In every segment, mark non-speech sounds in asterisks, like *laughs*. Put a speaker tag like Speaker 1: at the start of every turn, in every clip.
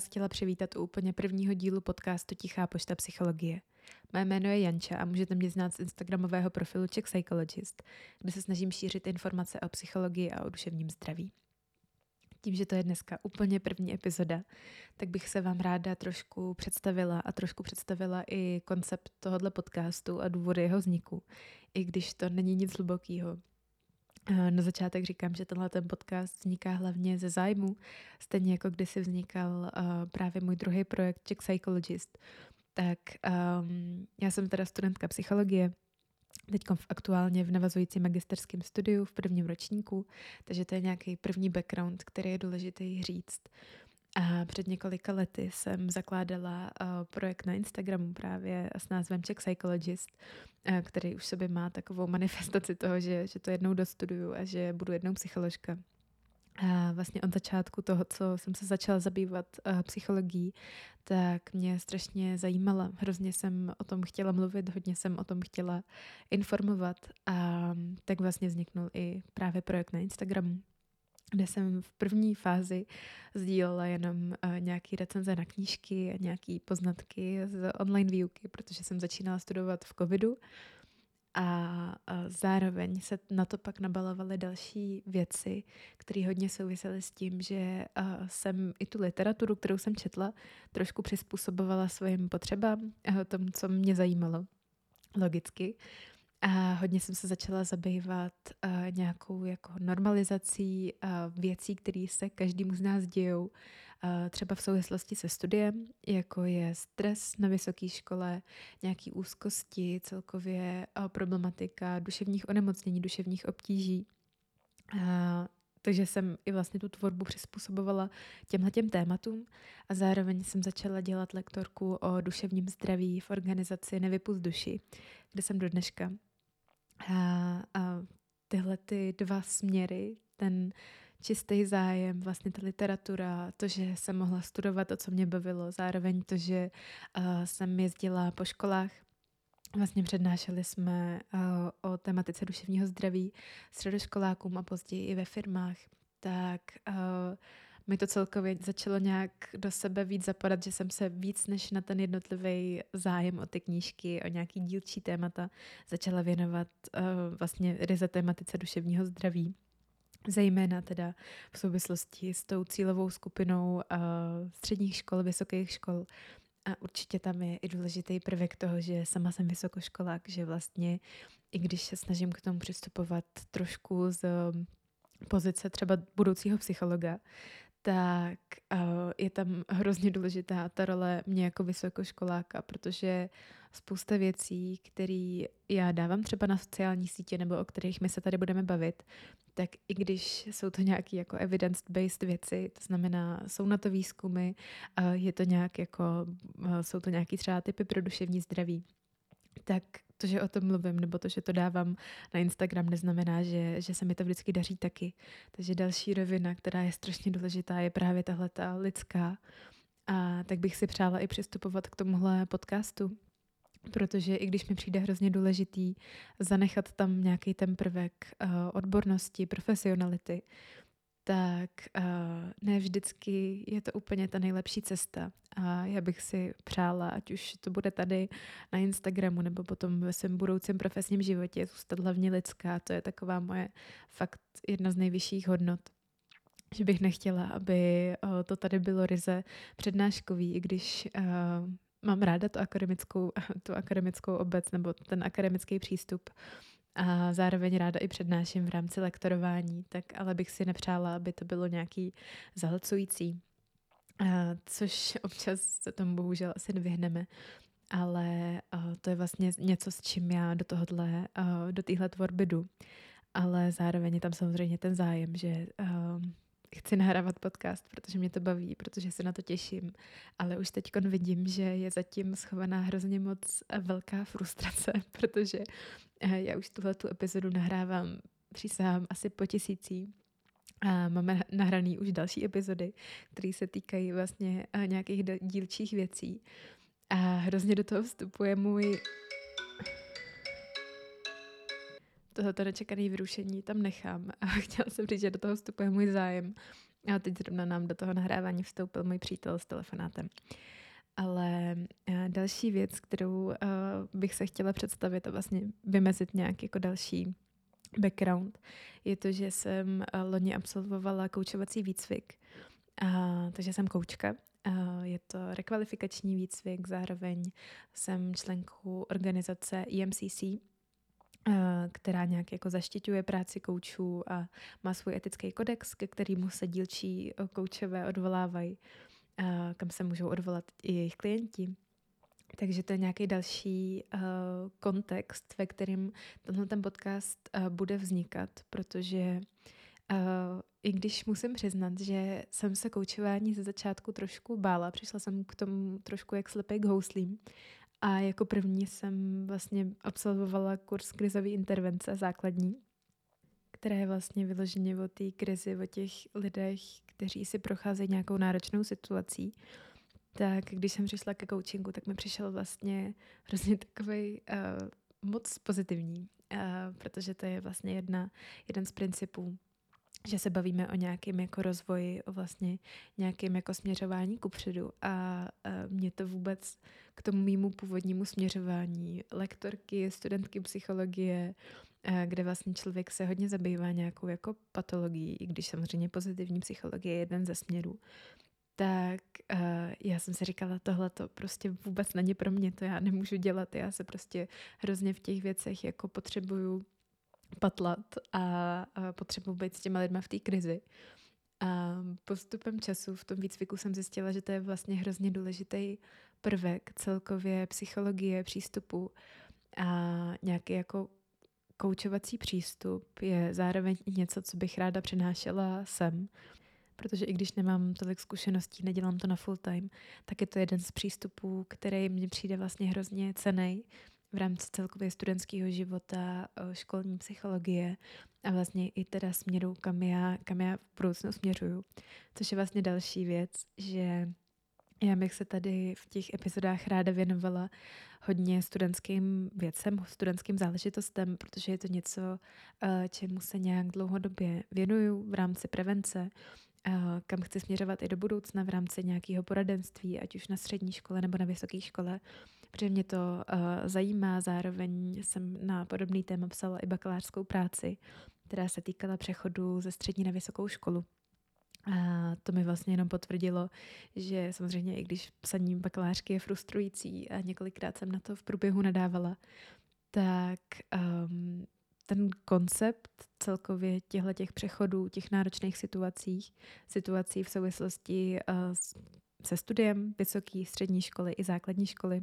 Speaker 1: vás chtěla přivítat u úplně prvního dílu podcastu Tichá pošta psychologie. Mé jméno je Janča a můžete mě znát z instagramového profilu Czech Psychologist, kde se snažím šířit informace o psychologii a o duševním zdraví. Tím, že to je dneska úplně první epizoda, tak bych se vám ráda trošku představila a trošku představila i koncept tohohle podcastu a důvody jeho vzniku, i když to není nic hlubokého. Na začátek říkám, že tenhle ten podcast vzniká hlavně ze zájmu, stejně jako kdysi vznikal uh, právě můj druhý projekt Czech Psychologist. Tak um, já jsem teda studentka psychologie, teď aktuálně v navazujícím magisterském studiu v prvním ročníku, takže to je nějaký první background, který je důležitý říct. A před několika lety jsem zakládala uh, projekt na Instagramu právě s názvem Czech Psychologist, uh, který už sobě má takovou manifestaci toho, že, že to jednou dostuduju a že budu jednou psycholožka. A vlastně od začátku toho, co jsem se začala zabývat uh, psychologií, tak mě strašně zajímala. Hrozně jsem o tom chtěla mluvit, hodně jsem o tom chtěla informovat a tak vlastně vzniknul i právě projekt na Instagramu, kde jsem v první fázi sdílela jenom uh, nějaký recenze na knížky a nějaký poznatky z online výuky, protože jsem začínala studovat v covidu a zároveň se na to pak nabalovaly další věci, které hodně souvisely s tím, že jsem i tu literaturu, kterou jsem četla, trošku přizpůsobovala svým potřebám, tomu, co mě zajímalo logicky. A hodně jsem se začala zabývat uh, nějakou jako normalizací uh, věcí, které se každému z nás dějou, uh, třeba v souvislosti se studiem, jako je stres na vysoké škole, nějaký úzkosti, celkově uh, problematika duševních onemocnění, duševních obtíží. Uh, takže jsem i vlastně tu tvorbu přizpůsobovala těmhle těm tématům a zároveň jsem začala dělat lektorku o duševním zdraví v organizaci Nevypust duši, kde jsem do dneška. A, a tyhle ty dva směry, ten čistý zájem, vlastně ta literatura, to, že jsem mohla studovat to, co mě bavilo, zároveň to, že uh, jsem jezdila po školách, Vlastně přednášeli jsme uh, o tematice duševního zdraví středoškolákům a později i ve firmách. Tak uh, mi to celkově začalo nějak do sebe víc zapadat, že jsem se víc než na ten jednotlivý zájem o ty knížky, o nějaký dílčí témata začala věnovat uh, vlastně ryze tematice duševního zdraví. Zejména teda v souvislosti s tou cílovou skupinou uh, středních škol, vysokých škol. A určitě tam je i důležitý prvek toho, že sama jsem vysokoškolák, že vlastně i když se snažím k tomu přistupovat trošku z pozice třeba budoucího psychologa, tak je tam hrozně důležitá ta role mě jako vysokoškoláka, protože spousta věcí, které já dávám třeba na sociální sítě nebo o kterých my se tady budeme bavit, tak i když jsou to nějaké jako evidence-based věci, to znamená, jsou na to výzkumy, je to nějak jako, jsou to nějaké třeba typy pro duševní zdraví, tak to, že o tom mluvím, nebo to, že to dávám na Instagram, neznamená, že, že se mi to vždycky daří taky. Takže další rovina, která je strašně důležitá, je právě tahle ta lidská. A tak bych si přála i přistupovat k tomuhle podcastu, protože i když mi přijde hrozně důležitý zanechat tam nějaký ten prvek uh, odbornosti, profesionality, tak uh, ne vždycky je to úplně ta nejlepší cesta. A já bych si přála, ať už to bude tady na Instagramu nebo potom ve svém budoucím profesním životě, zůstat hlavně lidská. To je taková moje fakt jedna z nejvyšších hodnot. Že bych nechtěla, aby uh, to tady bylo ryze přednáškový, i když uh, mám ráda tu akademickou, tu akademickou obec nebo ten akademický přístup, a zároveň ráda i přednáším v rámci lektorování, tak ale bych si nepřála, aby to bylo nějaký zahlcující, což občas se tomu bohužel asi nevyhneme, ale to je vlastně něco, s čím já do tohohle, do téhle tvorby jdu. Ale zároveň je tam samozřejmě ten zájem, že chci nahrávat podcast, protože mě to baví, protože se na to těším, ale už teď vidím, že je zatím schovaná hrozně moc velká frustrace, *laughs* protože eh, já už tuhle tu epizodu nahrávám, přísahám asi po tisící a máme nahraný už další epizody, které se týkají vlastně eh, nějakých dílčích věcí. A hrozně do toho vstupuje můj tohoto nečekané vyrušení tam nechám. A *laughs* chtěla jsem říct, že do toho vstupuje můj zájem A teď zrovna nám do toho nahrávání vstoupil můj přítel s telefonátem. Ale uh, další věc, kterou uh, bych se chtěla představit a vlastně vymezit nějak jako další background, je to, že jsem uh, loni absolvovala koučovací výcvik. Uh, takže jsem koučka. Je to rekvalifikační výcvik, zároveň jsem členkou organizace EMCC, která nějak jako zaštiťuje práci koučů a má svůj etický kodex, ke kterému se dílčí koučové odvolávají, kam se můžou odvolat i jejich klienti. Takže to je nějaký další uh, kontext, ve kterým tenhle ten podcast bude vznikat, protože i když musím přiznat, že jsem se koučování ze začátku trošku bála, přišla jsem k tomu trošku jak slepej k houslím a jako první jsem vlastně absolvovala kurz krizové intervence základní, které je vlastně vyloženě o té krizi, o těch lidech, kteří si procházejí nějakou náročnou situací. Tak když jsem přišla ke coachingu, tak mi přišel vlastně hrozně takový uh, moc pozitivní, uh, protože to je vlastně jedna, jeden z principů že se bavíme o nějakém jako rozvoji, o vlastně nějakém jako směřování kupředu. A, a mě to vůbec k tomu mýmu původnímu směřování lektorky, studentky psychologie, kde vlastně člověk se hodně zabývá nějakou jako patologií, i když samozřejmě pozitivní psychologie je jeden ze směrů, tak uh, já jsem si říkala, tohle to prostě vůbec není pro mě, to já nemůžu dělat, já se prostě hrozně v těch věcech jako potřebuju patlat a, a potřebuji být s těma lidma v té krizi. A postupem času v tom výcviku jsem zjistila, že to je vlastně hrozně důležitý prvek celkově psychologie, přístupu a nějaký jako koučovací přístup je zároveň něco, co bych ráda přinášela sem, protože i když nemám tolik zkušeností, nedělám to na full time, tak je to jeden z přístupů, který mně přijde vlastně hrozně cený v rámci celkově studentského života, školní psychologie a vlastně i teda směru, kam já, kam já v budoucnu směřuju. Což je vlastně další věc, že já bych se tady v těch epizodách ráda věnovala hodně studentským věcem, studentským záležitostem, protože je to něco, čemu se nějak dlouhodobě věnuju v rámci prevence, kam chci směřovat i do budoucna v rámci nějakého poradenství, ať už na střední škole nebo na vysoké škole protože mě to zajímá. Zároveň jsem na podobný téma psala i bakalářskou práci, která se týkala přechodu ze střední na vysokou školu. A to mi vlastně jenom potvrdilo, že samozřejmě i když psaní bakalářky je frustrující a několikrát jsem na to v průběhu nadávala, tak um, ten koncept celkově těchto těch přechodů, těch náročných situacích, situací v souvislosti uh, se studiem vysoké střední školy i základní školy,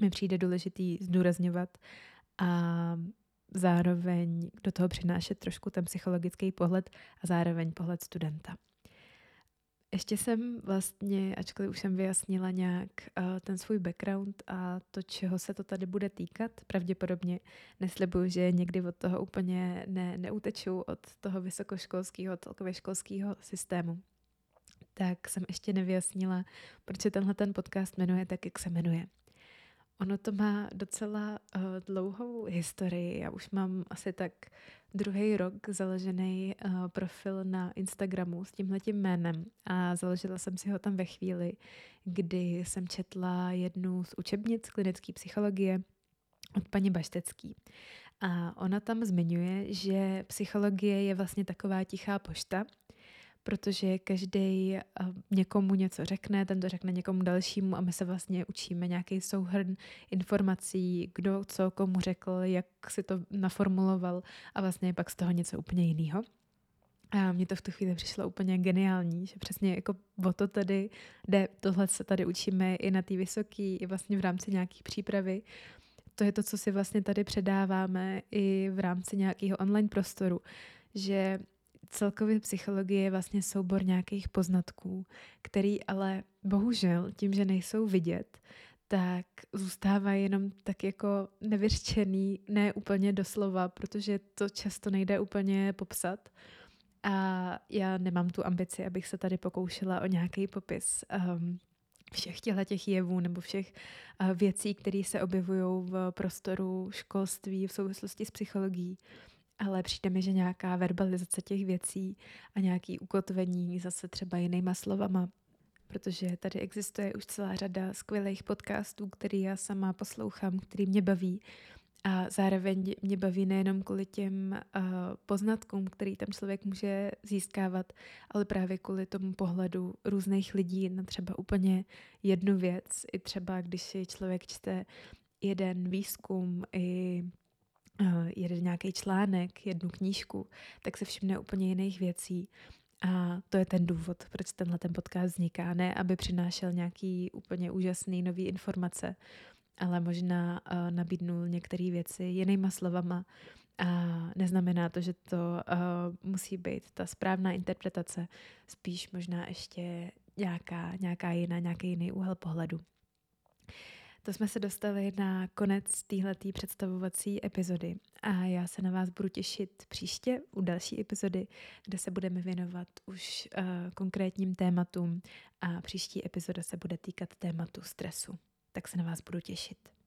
Speaker 1: mi přijde důležitý zdůrazňovat a zároveň do toho přinášet trošku ten psychologický pohled a zároveň pohled studenta. Ještě jsem vlastně, ačkoliv už jsem vyjasnila nějak uh, ten svůj background a to, čeho se to tady bude týkat, pravděpodobně neslibuju, že někdy od toho úplně ne, neuteču od toho vysokoškolského, celkově školského systému. Tak jsem ještě nevyjasnila, proč se tenhle ten podcast jmenuje tak, jak se jmenuje. Ono to má docela uh, dlouhou historii. Já už mám asi tak druhý rok založený uh, profil na Instagramu s tímhletím jménem a založila jsem si ho tam ve chvíli, kdy jsem četla jednu z učebnic klinické psychologie od paní Baštecký. A ona tam zmiňuje, že psychologie je vlastně taková tichá pošta, protože každý eh, někomu něco řekne, ten to řekne někomu dalšímu a my se vlastně učíme nějaký souhrn informací, kdo co komu řekl, jak si to naformuloval a vlastně pak z toho něco úplně jiného. A mně to v tu chvíli přišlo úplně geniální, že přesně jako o to tady jde, tohle se tady učíme i na té vysoké, i vlastně v rámci nějaké přípravy. To je to, co si vlastně tady předáváme i v rámci nějakého online prostoru, že celkově psychologie je vlastně soubor nějakých poznatků, který ale bohužel tím, že nejsou vidět, tak zůstává jenom tak jako nevyřčený, ne úplně doslova, protože to často nejde úplně popsat. A já nemám tu ambici, abych se tady pokoušela o nějaký popis um, všech těchto těch jevů nebo všech uh, věcí, které se objevují v prostoru školství v souvislosti s psychologií ale přijde mi, že nějaká verbalizace těch věcí a nějaký ukotvení zase třeba jinýma slovama, protože tady existuje už celá řada skvělých podcastů, který já sama poslouchám, který mě baví a zároveň mě baví nejenom kvůli těm uh, poznatkům, který tam člověk může získávat, ale právě kvůli tomu pohledu různých lidí na třeba úplně jednu věc. I třeba, když si člověk čte jeden výzkum i jeden nějaký článek, jednu knížku, tak se všimne úplně jiných věcí. A to je ten důvod, proč tenhle ten podcast vzniká. Ne, aby přinášel nějaký úplně úžasný nový informace, ale možná uh, nabídnul některé věci jinýma slovama a neznamená to, že to uh, musí být ta správná interpretace, spíš možná ještě nějaká, nějaká jiná, nějaký jiný úhel pohledu. To jsme se dostali na konec téhletý představovací epizody a já se na vás budu těšit příště u další epizody, kde se budeme věnovat už uh, konkrétním tématům a příští epizoda se bude týkat tématu stresu tak se na vás budu těšit.